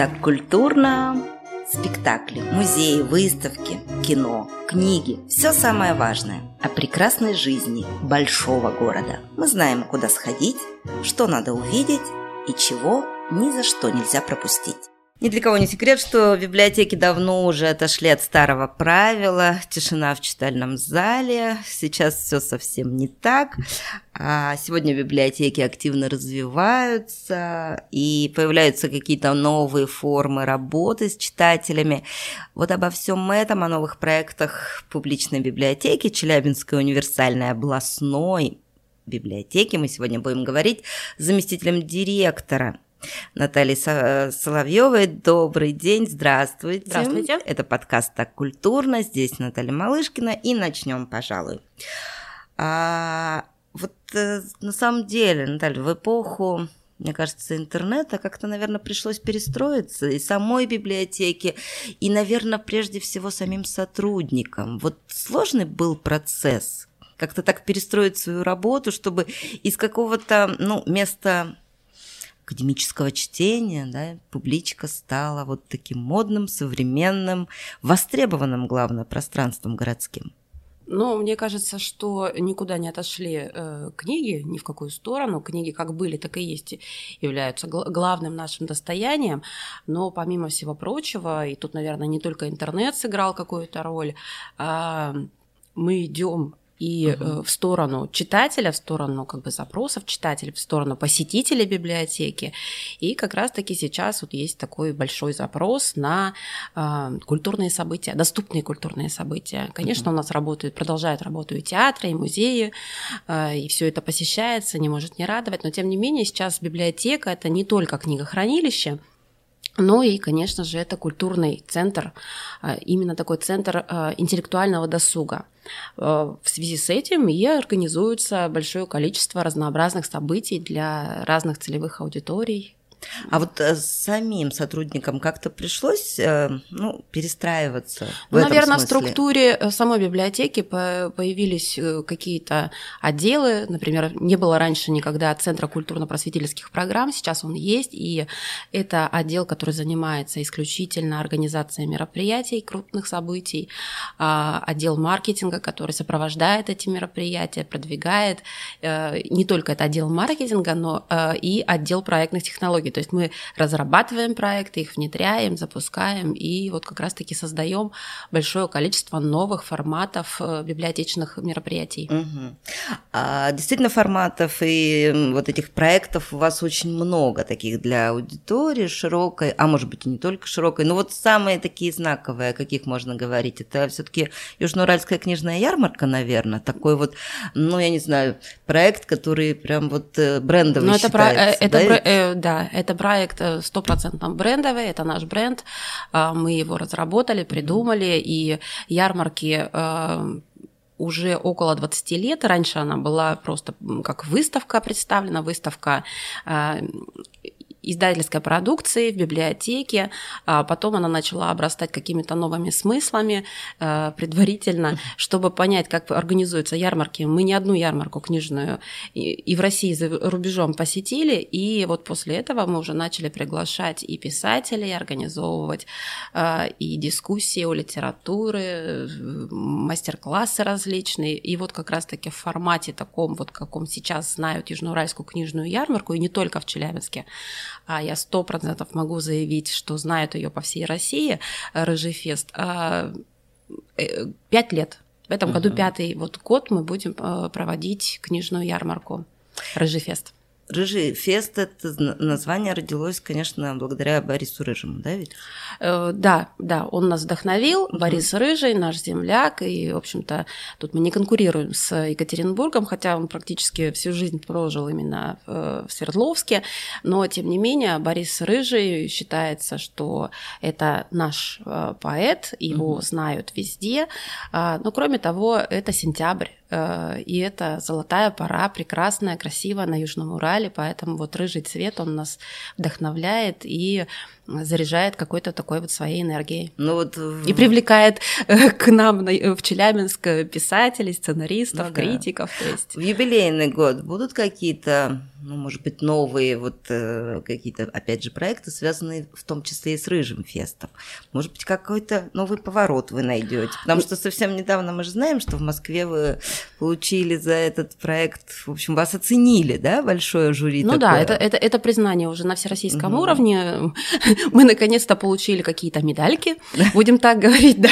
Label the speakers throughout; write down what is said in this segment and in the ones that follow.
Speaker 1: так культурно. Спектакли, музеи, выставки, кино, книги – все самое важное о прекрасной жизни большого города. Мы знаем, куда сходить, что надо увидеть и чего ни за что нельзя пропустить. Ни для кого не секрет, что библиотеки давно уже отошли от старого правила. Тишина в читальном зале. Сейчас все совсем не так. А сегодня библиотеки активно развиваются и появляются какие-то новые формы работы с читателями. Вот обо всем этом, о новых проектах публичной библиотеки Челябинской универсальной областной библиотеки мы сегодня будем говорить с заместителем директора Натальей Соловьевой. Добрый день, здравствуйте.
Speaker 2: Здравствуйте.
Speaker 1: Это подкаст «Так культурно». Здесь Наталья Малышкина. И начнем, пожалуй. А, вот э, на самом деле, Наталья, в эпоху мне кажется, интернета как-то, наверное, пришлось перестроиться и самой библиотеке, и, наверное, прежде всего самим сотрудникам. Вот сложный был процесс как-то так перестроить свою работу, чтобы из какого-то ну, места академического чтения, да, публичка стала вот таким модным, современным, востребованным, главное, пространством городским.
Speaker 2: Ну, мне кажется, что никуда не отошли э, книги, ни в какую сторону. Книги как были, так и есть, являются главным нашим достоянием. Но помимо всего прочего, и тут, наверное, не только интернет сыграл какую-то роль, э, мы идем и угу. в сторону читателя, в сторону как бы запросов читателя, в сторону посетителей библиотеки. И как раз-таки сейчас вот есть такой большой запрос на э, культурные события, доступные культурные события. Конечно, угу. у нас работают, продолжают работу и театры, и музеи, э, и все это посещается, не может не радовать. Но тем не менее сейчас библиотека это не только книгохранилище, ну и, конечно же, это культурный центр, именно такой центр интеллектуального досуга. Э, в связи с этим и организуется большое количество разнообразных событий для разных целевых аудиторий,
Speaker 1: а вот э, самим сотрудникам как-то пришлось э, ну, перестраиваться? В ну,
Speaker 2: наверное,
Speaker 1: в
Speaker 2: структуре э, самой библиотеки появились какие-то отделы. Например, не было раньше никогда Центра культурно-просветительских программ, сейчас он есть, и это отдел, который занимается исключительно организацией мероприятий, крупных событий, а, отдел маркетинга, который сопровождает эти мероприятия, продвигает. Не только это отдел маркетинга, но и отдел проектных технологий технологий. То есть мы разрабатываем проекты, их внедряем, запускаем и вот как раз-таки создаем большое количество новых форматов э, библиотечных мероприятий.
Speaker 1: Угу. А, действительно, форматов и вот этих проектов у вас очень много таких для аудитории широкой, а может быть и не только широкой, но вот самые такие знаковые, о каких можно говорить, это все-таки Южноуральская книжная ярмарка, наверное, такой вот, ну я не знаю, проект, который прям вот э, брендовый ну, это считается.
Speaker 2: Про, это, да? Бр, э, да, это проект э, стопроцентно брендовый, это наш бренд. А, мы его разработали, придумали, и ярмарки э, уже около 20 лет. Раньше она была просто как выставка представлена, выставка э, издательской продукции в библиотеке, а потом она начала обрастать какими-то новыми смыслами э, предварительно, чтобы понять, как организуются ярмарки. Мы не одну ярмарку книжную и в России, и за рубежом посетили, и вот после этого мы уже начали приглашать и писателей, организовывать э, и дискуссии о литературе, мастер-классы различные, и вот как раз-таки в формате таком, вот каком сейчас знают Южноуральскую книжную ярмарку, и не только в Челябинске, а я сто процентов могу заявить, что знают ее по всей России, э, Рыжий фест, а, э, пять лет. В этом uh-huh. году пятый вот год мы будем э, проводить книжную ярмарку Рыжий фест.
Speaker 1: Рыжий фест, это название родилось, конечно, благодаря Борису Рыжему, да ведь?
Speaker 2: Э, да, да, он нас вдохновил, угу. Борис Рыжий, наш земляк, и, в общем-то, тут мы не конкурируем с Екатеринбургом, хотя он практически всю жизнь прожил именно в, в Свердловске, но, тем не менее, Борис Рыжий считается, что это наш э, поэт, его угу. знают везде, а, но, кроме того, это сентябрь, и это золотая пора, прекрасная, красивая на Южном Урале, поэтому вот рыжий цвет, он нас вдохновляет. И заряжает какой-то такой вот своей энергией. Ну вот... И привлекает э, к нам в Челябинск писателей, сценаристов, ну, критиков.
Speaker 1: Да. То есть... В юбилейный год будут какие-то ну, может быть, новые вот э, какие-то, опять же, проекты, связанные в том числе и с Рыжим Фестом. Может быть, какой-то новый поворот вы найдете. Потому что совсем недавно мы же знаем, что в Москве вы получили за этот проект, в общем, вас оценили, да, большое жюри
Speaker 2: Ну
Speaker 1: такое.
Speaker 2: да, это, это, это признание уже на всероссийском угу. уровне. Мы наконец-то получили какие-то медальки, будем так говорить, да.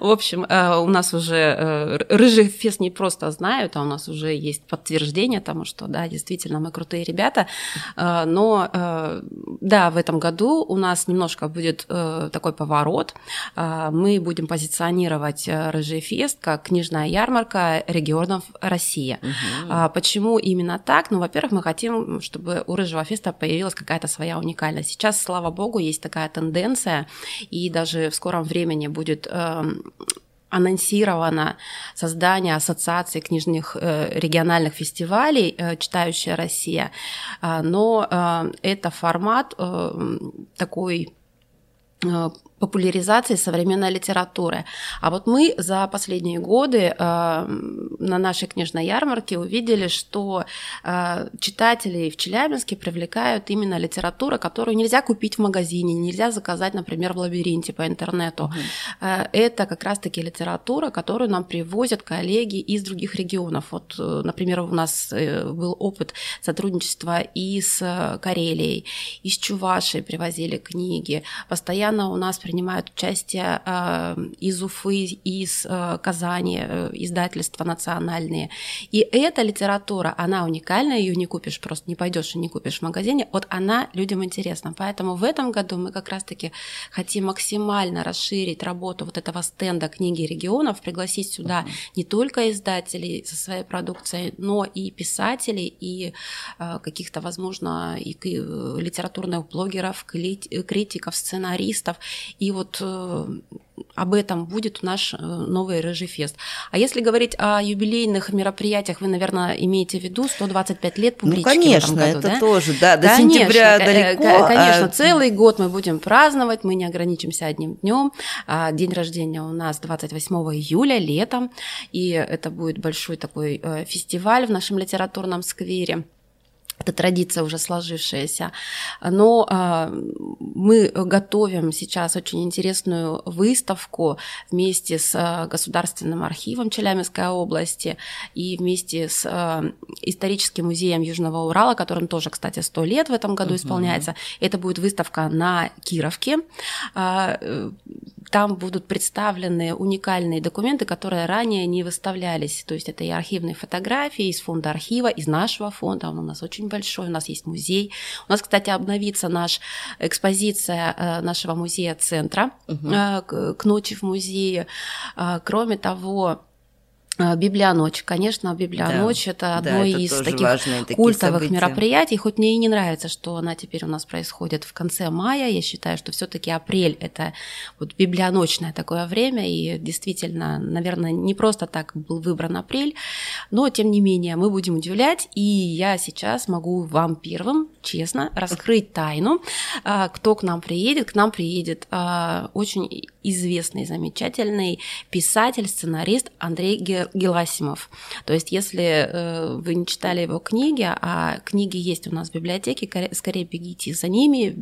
Speaker 2: В общем, э, у нас уже э, Рыжий Фест не просто знают, а у нас уже есть подтверждение тому, что, да, действительно, мы крутые ребята. Э, но да, в этом году у нас немножко будет такой поворот. Мы будем позиционировать Рыжий фест как книжная ярмарка регионов России. Угу. Почему именно так? Ну, во-первых, мы хотим, чтобы у Рыжего феста появилась какая-то своя уникальность. Сейчас, слава богу, есть такая тенденция, и даже в скором времени будет эм, анонсировано создание ассоциации книжных э, региональных фестивалей э, «Читающая Россия», а, но э, это формат такой популяризации современной литературы. А вот мы за последние годы э, на нашей книжной ярмарке увидели, что э, читателей в Челябинске привлекают именно литература, которую нельзя купить в магазине, нельзя заказать, например, в лабиринте по интернету. Угу. Э, это как раз-таки литература, которую нам привозят коллеги из других регионов. Вот, э, например, у нас э, был опыт сотрудничества и с Карелией, и с Чувашей привозили книги. Постоянно у нас принимают участие э, из Уфы, из э, Казани, э, издательства национальные. И эта литература, она уникальна, ее не купишь, просто не пойдешь и не купишь в магазине. Вот она людям интересна. Поэтому в этом году мы как раз-таки хотим максимально расширить работу вот этого стенда книги регионов, пригласить сюда не только издателей со своей продукцией, но и писателей, и каких-то, возможно, и литературных блогеров, критиков, сценаристов. И вот э, об этом будет наш э, новый Рыжий фест. А если говорить о юбилейных мероприятиях, вы, наверное, имеете в виду 125 лет
Speaker 1: публички Ну, конечно,
Speaker 2: в этом году,
Speaker 1: это
Speaker 2: да?
Speaker 1: тоже, да, до конечно, сентября далеко.
Speaker 2: Конечно, а... целый год мы будем праздновать, мы не ограничимся одним днем. А, день рождения у нас 28 июля, летом, и это будет большой такой э, фестиваль в нашем литературном сквере. Это традиция уже сложившаяся. Но э, мы готовим сейчас очень интересную выставку вместе с э, Государственным архивом Челябинской области и вместе с э, Историческим музеем Южного Урала, которым тоже, кстати, 100 лет в этом году uh-huh. исполняется. Это будет выставка на Кировке. Э, там будут представлены уникальные документы, которые ранее не выставлялись. То есть это и архивные фотографии из фонда архива, из нашего фонда. Он у нас очень очень большой, у нас есть музей. У нас, кстати, обновится наш экспозиция э, нашего музея-центра угу. к ночи в музее. Кроме того, Библионочь, конечно, Библионочь да, это одно да, это из таких культовых события. мероприятий. Хоть мне и не нравится, что она теперь у нас происходит в конце мая. Я считаю, что все-таки апрель это вот библионочное такое время, и действительно, наверное, не просто так был выбран апрель, но тем не менее мы будем удивлять, и я сейчас могу вам первым, честно, раскрыть тайну, а, кто к нам приедет. К нам приедет а, очень известный, замечательный писатель, сценарист Андрей Геласимов. То есть, если э, вы не читали его книги, а книги есть у нас в библиотеке, скорее бегите за ними,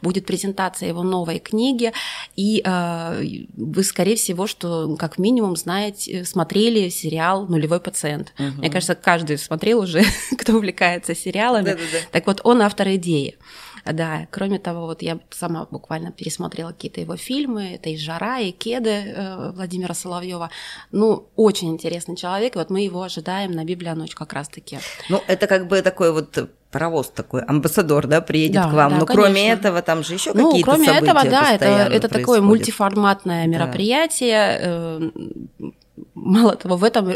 Speaker 2: будет презентация его новой книги, и э, вы, скорее всего, что как минимум знаете, смотрели сериал «Нулевой пациент». Угу. Мне кажется, каждый смотрел уже, кто увлекается сериалами. Да-да-да. Так вот, он автор идеи. Да, кроме того, вот я сама буквально пересмотрела какие-то его фильмы, это и «Жара», и «Кеды» э, Владимира Соловьева. Ну, очень интересный человек, и вот мы его ожидаем на Библионочь как раз-таки.
Speaker 1: Ну, это как бы такой вот паровоз такой, амбассадор, да, приедет да, к вам. Да, Но конечно. кроме этого, там же еще ну, какие-то
Speaker 2: кроме
Speaker 1: события
Speaker 2: этого, да, это, это такое мультиформатное мероприятие. Да. Э, Мало того, в этом,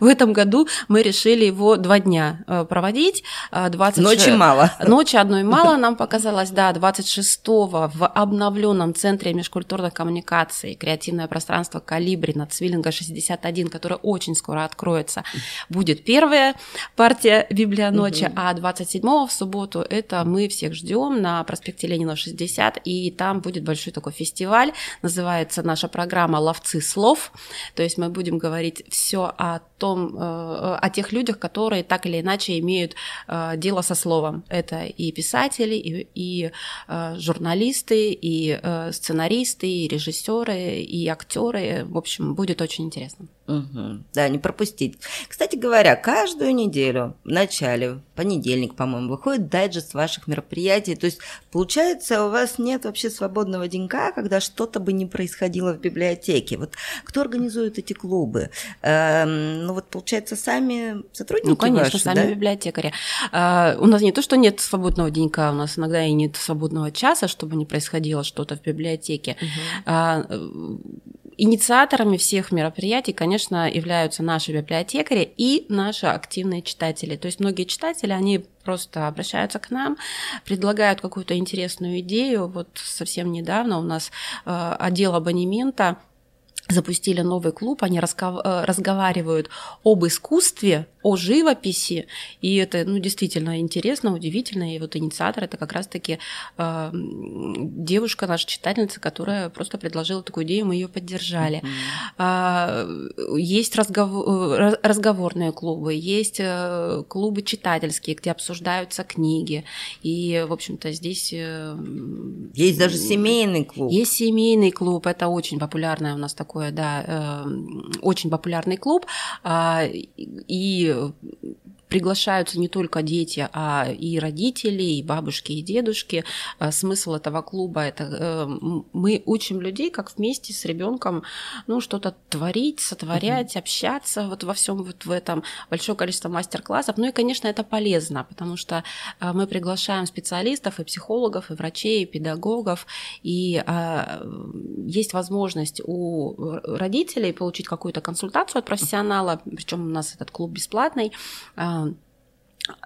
Speaker 2: в этом году мы решили его два дня э, проводить.
Speaker 1: 20... А, Ночи мало.
Speaker 2: Ночи одной мало нам показалось, да, 26-го в обновленном Центре межкультурных коммуникаций «Креативное пространство Калибри» на Цвиллинга 61, которое очень скоро откроется, будет первая партия библионочи, угу. а 27 в субботу, это мы всех ждем на проспекте Ленина 60, и там будет большой такой фестиваль, называется наша программа «Ловцы слов», то есть мы будем говорить все о том, э, о тех людях, которые так или иначе имеют э, дело со словом. Это и писатели, и, и э, журналисты, и сценаристы, и режиссеры, и актеры. В общем, будет очень интересно.
Speaker 1: Угу. Да, не пропустить. Кстати говоря, каждую неделю в начале, понедельник, по-моему, выходит дайджест ваших мероприятий. То есть, получается, у вас нет вообще свободного денька, когда что-то бы не происходило в библиотеке. Вот кто организует эти клубы? Эм, ну вот, получается, сами сотрудники
Speaker 2: Ну, конечно,
Speaker 1: ваши,
Speaker 2: сами
Speaker 1: да?
Speaker 2: библиотекари. А, у нас не то, что нет свободного денька, у нас иногда и нет свободного часа, чтобы не происходило что-то в библиотеке. Угу. А, Инициаторами всех мероприятий, конечно, являются наши библиотекари и наши активные читатели. То есть многие читатели, они просто обращаются к нам, предлагают какую-то интересную идею. Вот совсем недавно у нас э, отдел абонемента запустили новый клуб, они э, разговаривают об искусстве, о живописи, и это ну, действительно интересно, удивительно, и вот инициатор это как раз-таки э, девушка, наша читательница, которая просто предложила такую идею, мы ее поддержали. Mm-hmm. Э, есть разговор, разговорные клубы, есть э, клубы читательские, где обсуждаются книги, и, в общем-то, здесь... Э,
Speaker 1: есть даже семейный клуб.
Speaker 2: Есть семейный клуб, это очень популярное у нас такое такое, да, эм, очень популярный клуб, а, и приглашаются не только дети, а и родители, и бабушки, и дедушки. А, смысл этого клуба это э, мы учим людей, как вместе с ребенком, ну что-то творить, сотворять, mm-hmm. общаться вот во всем вот в этом большое количество мастер-классов. Ну и, конечно, это полезно, потому что а, мы приглашаем специалистов и психологов, и врачей, и педагогов, и есть возможность у родителей получить какую-то консультацию от профессионала, причем у нас этот клуб бесплатный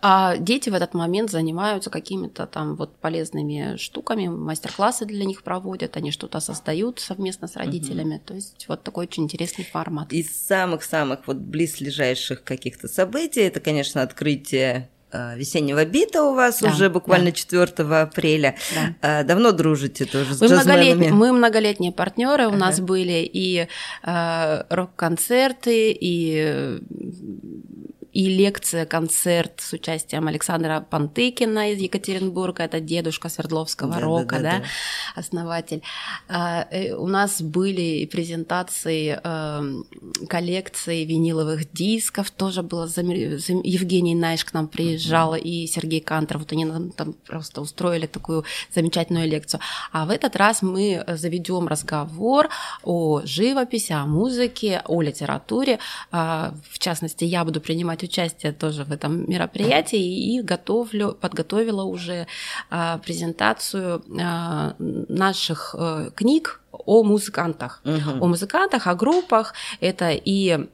Speaker 2: а дети в этот момент занимаются какими-то там вот полезными штуками, мастер-классы для них проводят, они что-то создают совместно с родителями. Угу. То есть вот такой очень интересный формат.
Speaker 1: Из самых-самых вот близлежащих каких-то событий это, конечно, открытие э, весеннего бита у вас да, уже буквально да. 4 апреля. Да. Давно дружите тоже с
Speaker 2: мы многолетние, мы многолетние партнеры, у ага. нас были и э, рок-концерты, и и лекция, концерт с участием Александра Пантыкина из Екатеринбурга, это дедушка Свердловского да, рока, да, да, да, основатель. А, э, у нас были презентации эм, коллекции виниловых дисков, тоже было Евгений Найш к нам приезжал, mm-hmm. и Сергей Кантер, вот они нам там просто устроили такую замечательную лекцию. А в этот раз мы заведем разговор о живописи, о музыке, о литературе. А, в частности, я буду принимать участие тоже в этом мероприятии и готовлю, подготовила уже а, презентацию а, наших а, книг о музыкантах, угу. о музыкантах, о группах. Это и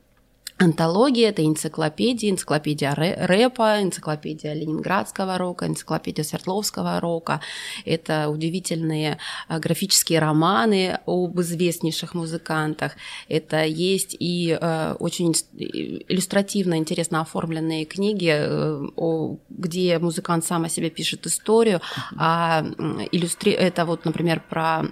Speaker 2: Антология – это энциклопедия, энциклопедия рэпа, энциклопедия ленинградского рока, энциклопедия Свердловского рока. Это удивительные а, графические романы об известнейших музыкантах. Это есть и э, очень иллюстративно, интересно оформленные книги, э, где музыкант сам о себе пишет историю, а иллюстри... это вот, например, про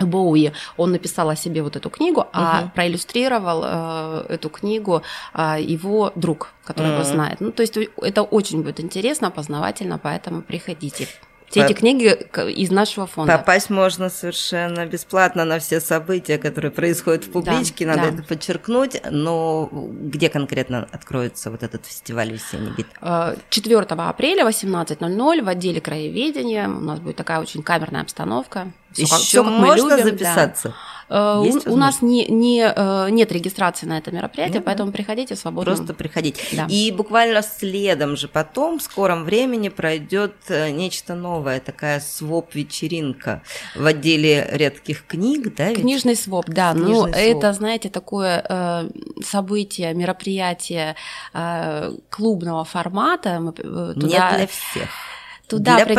Speaker 2: Боуи, он написал о себе вот эту книгу, а uh-huh. проиллюстрировал э, эту книгу э, его друг, который uh-huh. его знает. Ну, то есть это очень будет интересно, познавательно, поэтому приходите. Все эти книги из нашего фонда.
Speaker 1: Попасть можно совершенно бесплатно на все события, которые происходят в публичке, да, надо да. это подчеркнуть. Но где конкретно откроется вот этот фестиваль «Весенний бит»?
Speaker 2: 4 э, апреля 18.00 в отделе краеведения. У нас будет такая очень камерная обстановка.
Speaker 1: Еще можно любим, записаться? Да.
Speaker 2: Э, Есть у, у нас не, не, э, нет регистрации на это мероприятие, ну, поэтому приходите свободно.
Speaker 1: Просто приходить. Да. И буквально следом же потом, в скором времени, пройдет э, нечто новое, такая своп-вечеринка в отделе редких книг, да?
Speaker 2: Ведь? Книжный своп, да. Книжный ну, своп. это, знаете, такое событие, мероприятие клубного формата. Мы,
Speaker 1: туда... Нет для всех
Speaker 2: Туда,
Speaker 1: для
Speaker 2: пригла-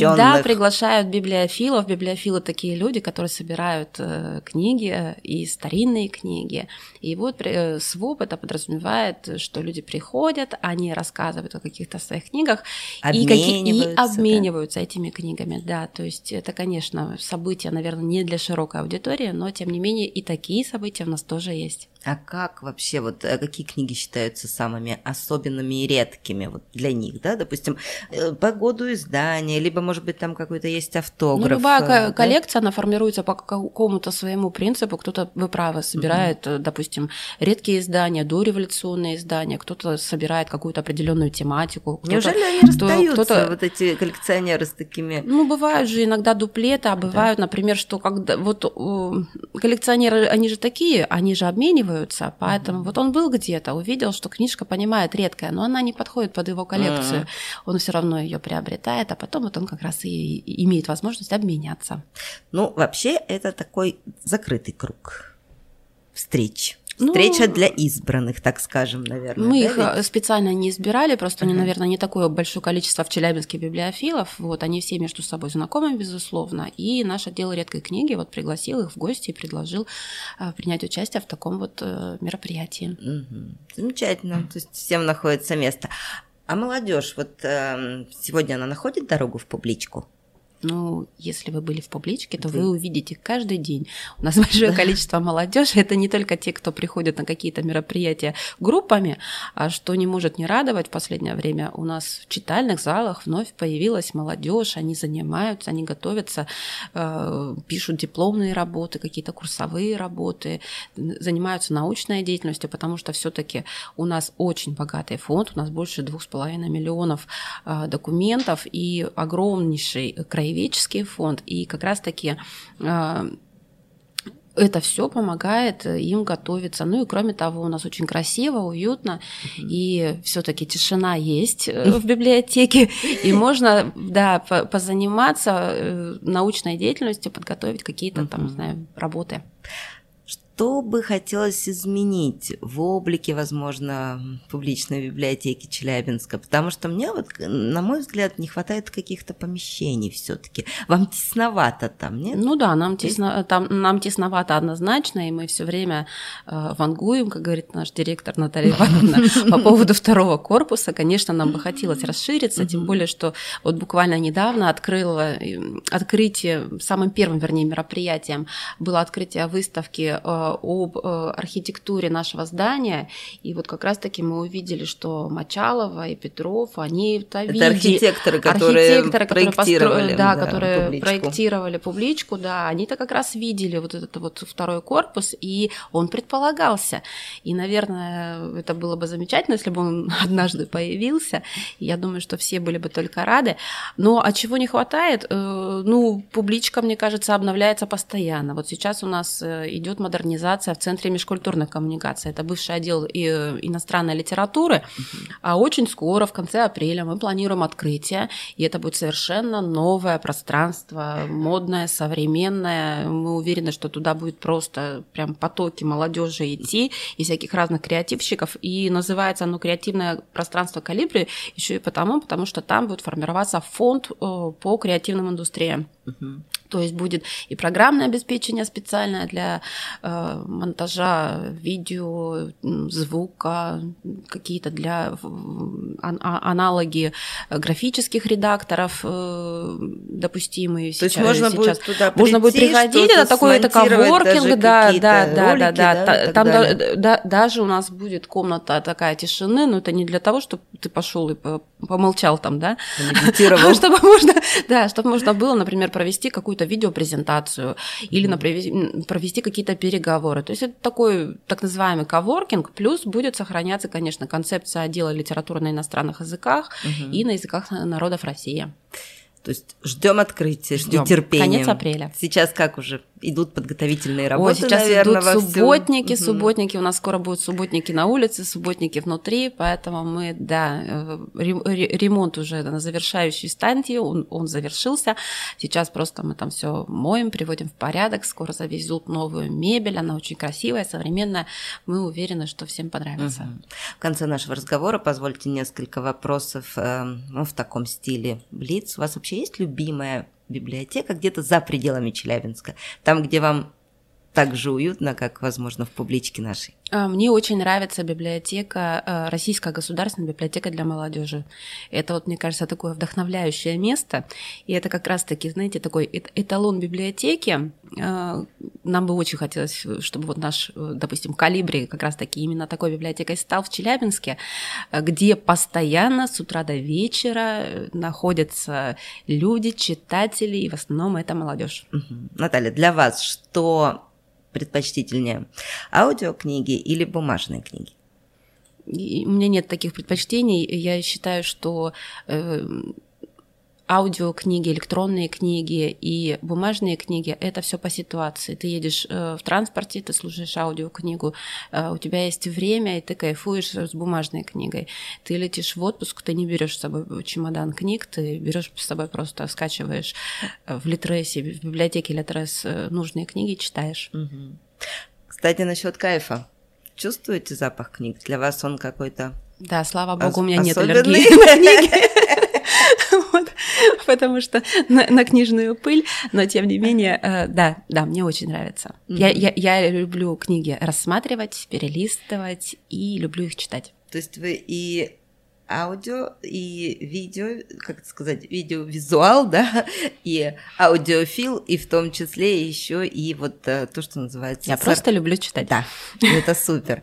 Speaker 2: туда приглашают библиофилов. Библиофилы такие люди, которые собирают э, книги э, и старинные книги. И вот э, СВОП это подразумевает, что люди приходят, они рассказывают о каких-то своих книгах и, каки- и
Speaker 1: Обмениваются, да.
Speaker 2: этими книгами. Да, то есть это, конечно, события, наверное, не для широкой аудитории, но тем не менее и такие события у нас тоже есть.
Speaker 1: А как вообще, вот э, какие книги считаются самыми особенными и редкими вот для них, да? Допустим, э, по году издания, либо, может быть, там какой-то есть автограф.
Speaker 2: Ну, любая
Speaker 1: э, да?
Speaker 2: коллекция, она формируется по какому-то своему принципу. Кто-то, вы правы, собирает, э, допустим, редкие издания, дореволюционные издания, кто-то собирает какую-то определенную тематику.
Speaker 1: Неужели они
Speaker 2: кто-
Speaker 1: расстаются,
Speaker 2: кто-то-
Speaker 1: вот эти коллекционеры с такими...
Speaker 2: Ну, бывают же иногда дуплеты, а бывают, например, что когда вот коллекционеры, они же такие, они же обмениваются, поэтому вот он был где-то, увидел, что книжка, понимает, редкая, но она не подходит под его коллекцию, он все равно ее приобретает, а потом вот он как раз и имеет возможность обменяться.
Speaker 1: Ну, вообще, это такой закрытый круг встреч.
Speaker 2: Ну,
Speaker 1: Встреча для избранных, так скажем, наверное.
Speaker 2: Мы
Speaker 1: да,
Speaker 2: их
Speaker 1: ведь?
Speaker 2: э, специально не избирали, просто они,
Speaker 1: Ага.
Speaker 2: наверное, не такое большое количество в Челябинске библиофилов. Вот, они все между собой знакомы, безусловно. И наш отдел редкой книги вот пригласил их в гости и предложил э, принять участие в таком вот э, мероприятии.
Speaker 1: Мгм. Замечательно. То есть всем находится место. А молодежь, вот эм, сегодня она находит дорогу в публичку?
Speaker 2: Ну, если вы были в публичке, то
Speaker 1: Вы-
Speaker 2: увидите каждый день. У нас большое количество молодежи. Это не только те, кто приходит на какие-то мероприятия группами, а что не может не радовать в последнее время. У нас в читальных залах вновь появилась молодежь. Они занимаются, они готовятся, э, пишут дипломные работы, какие-то курсовые работы, занимаются научной деятельностью, потому что все-таки у нас очень богатый фонд, у нас больше двух с половиной миллионов э, документов и огромнейший краеведческий фонд. И как раз-таки э, это все помогает им готовиться. Ну и кроме того, у нас очень красиво, уютно, и все-таки тишина есть э, в библиотеке, и можно, да, по- позаниматься э, научной деятельностью, подготовить какие-то там, знаю, работы.
Speaker 1: Что бы хотелось изменить в облике, возможно, публичной библиотеки Челябинска? Потому что мне вот, на мой взгляд, не хватает каких-то помещений все-таки. Вам тесновато там, нет?
Speaker 2: Ну да, нам, тесно, там, нам тесновато однозначно, и мы все время э, вангуем, как говорит наш директор Наталья Ивановна, по поводу второго корпуса. Конечно, нам бы хотелось расшириться, тем более, что вот буквально недавно открыло э, открытие, самым первым, вернее, мероприятием было открытие выставки э, об э, архитектуре нашего здания, и вот как раз-таки мы увидели, что Мочалова и Петров, они
Speaker 1: Это
Speaker 2: виде-
Speaker 1: архитекторы, которые
Speaker 2: архитекторы, которые
Speaker 1: проектировали.
Speaker 2: постро- да, которые
Speaker 1: публичку.
Speaker 2: проектировали публичку, да, они-то как раз видели вот этот вот второй корпус, и он предполагался. И, наверное, это было бы замечательно, если бы он однажды появился. Я думаю, что все были бы только рады. Но от чего не хватает? Э, Ну, публичка, мне кажется, обновляется постоянно. Вот сейчас у нас э, идет модернизация в Центре межкультурных коммуникаций. Это бывший отдел и, э, иностранной литературы. А очень скоро, в конце апреля, мы планируем открытие, и это будет совершенно новое пространство, модное, современное. Мы уверены, что туда будет просто прям потоки молодежи идти и всяких разных креативщиков. И называется оно креативное пространство Калибри еще и потому, потому что там будет формироваться фонд э, по креативным индустриям. То есть будет и программное обеспечение специальное для э, монтажа видео, звука, какие-то для а- аналоги э, графических редакторов э, допустимые
Speaker 1: То есть
Speaker 2: сейчас.
Speaker 1: можно
Speaker 2: сейчас.
Speaker 1: будет туда
Speaker 2: Можно будет приходить, это такой это коворкинг, да, да, да, да, да,
Speaker 1: да,
Speaker 2: Там да- да- даже у нас будет комната такая тишины, но это не для того, чтобы ты пошел и по- помолчал там, да, чтобы можно, да, чтобы можно было, например, провести какую-то видеопрезентацию или, например, провести какие-то переговоры. То есть это такой так называемый коворкинг, плюс будет сохраняться, конечно, концепция отдела литературы на иностранных языках
Speaker 1: Мгм.
Speaker 2: и на языках народов России.
Speaker 1: То есть ждем открытия, ждем терпения.
Speaker 2: Конец апреля.
Speaker 1: Сейчас как уже идут подготовительные работы,
Speaker 2: Ой, сейчас
Speaker 1: наверное,
Speaker 2: идут субботники,
Speaker 1: всем.
Speaker 2: субботники, у нас скоро будут субботники на улице, субботники внутри, поэтому мы, да, э, ремонт уже на завершающей стадии, он, он завершился, сейчас просто мы там все моем, приводим в порядок, скоро завезут новую мебель, она очень красивая, современная, мы уверены, что всем понравится. Угу.
Speaker 1: В конце нашего разговора позвольте несколько вопросов э, ну, в таком стиле Блиц. У вас вообще есть любимая библиотека где-то за пределами Челябинска, там, где вам так же уютно, как, возможно, в публичке нашей.
Speaker 2: А, мне очень нравится библиотека, а, Российская государственная библиотека для молодежи. Это вот, мне кажется, такое вдохновляющее место. И это как раз-таки, знаете, такой эталон библиотеки. А, нам бы очень хотелось, чтобы вот наш, допустим, Калибри как раз-таки именно такой библиотекой стал в Челябинске, где постоянно с утра до вечера находятся люди, читатели, и в основном это молодежь.
Speaker 1: Угу. Наталья, для вас что предпочтительнее? Аудиокниги или бумажные книги?
Speaker 2: У меня нет таких предпочтений. Я считаю, что э, аудиокниги, электронные книги и бумажные книги – это все по ситуации. Ты едешь э, в транспорте, ты слушаешь аудиокнигу, э, у тебя есть время, и ты кайфуешь с бумажной книгой. Ты летишь в отпуск, ты не берешь с собой чемодан книг, ты берешь с собой просто скачиваешь в Литресе, в библиотеке Литрес э, нужные книги, читаешь.
Speaker 1: Угу. Кстати, насчет кайфа. Чувствуете запах книг? Для вас он какой-то
Speaker 2: да, слава богу, у меня нет аллергии на книги. потому что на, на книжную пыль, но тем не менее, э, да, да, мне очень нравится. Mm-hmm. Я, я, я люблю книги рассматривать, перелистывать и люблю их читать.
Speaker 1: То есть вы и аудио и видео, как это сказать, видеовизуал, да, и аудиофил, и в том числе еще и вот э, то, что называется...
Speaker 2: Я сар... просто люблю читать.
Speaker 1: Да, это супер.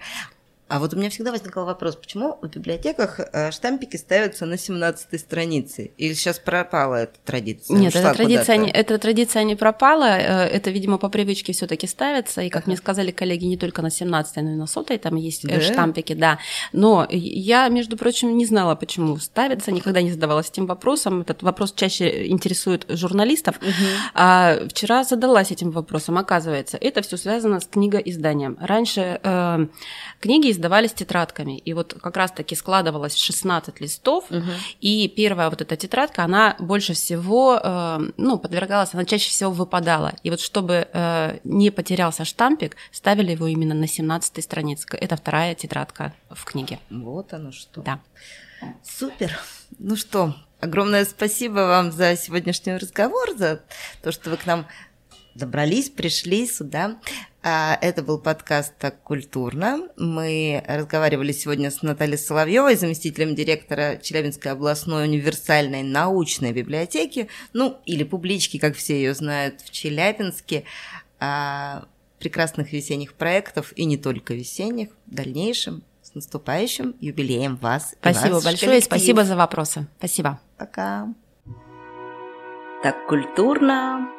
Speaker 1: А вот у меня всегда возникал вопрос, почему в библиотеках э, штампики ставятся на 17 странице? Или сейчас пропала эта традиция?
Speaker 2: Нет, эта традиция, не, эта традиция не пропала. Э, это, видимо, по привычке все таки ставится. И, как ага. мне сказали коллеги, не только на 17 но и на 100 там есть да? штампики, да. Но я, между прочим, не знала, почему ставится, никогда не задавалась этим вопросом. Этот вопрос чаще интересует журналистов. Угу. А вчера задалась этим вопросом. Оказывается, это все связано с книгоизданием. Раньше э, книги издавались тетрадками. И вот как раз-таки складывалось 16 листов, угу. и первая вот эта тетрадка, она больше всего, э, ну, подвергалась, она чаще всего выпадала. И вот чтобы э, не потерялся штампик, ставили его именно на 17 странице. Это вторая тетрадка в книге.
Speaker 1: Вот оно что.
Speaker 2: Да.
Speaker 1: Супер. Ну что, огромное спасибо вам за сегодняшний разговор, за то, что вы к нам добрались, пришли сюда. А, это был подкаст «Так культурно». Мы разговаривали сегодня с Натальей Соловьевой, заместителем директора Челябинской областной универсальной научной библиотеки, ну, или публички, как все ее знают, в Челябинске. А, прекрасных весенних проектов, и не только весенних, в дальнейшем. С наступающим юбилеем вас.
Speaker 2: Спасибо
Speaker 1: вас,
Speaker 2: большое, спасибо за вопросы. Спасибо.
Speaker 1: Пока. Так культурно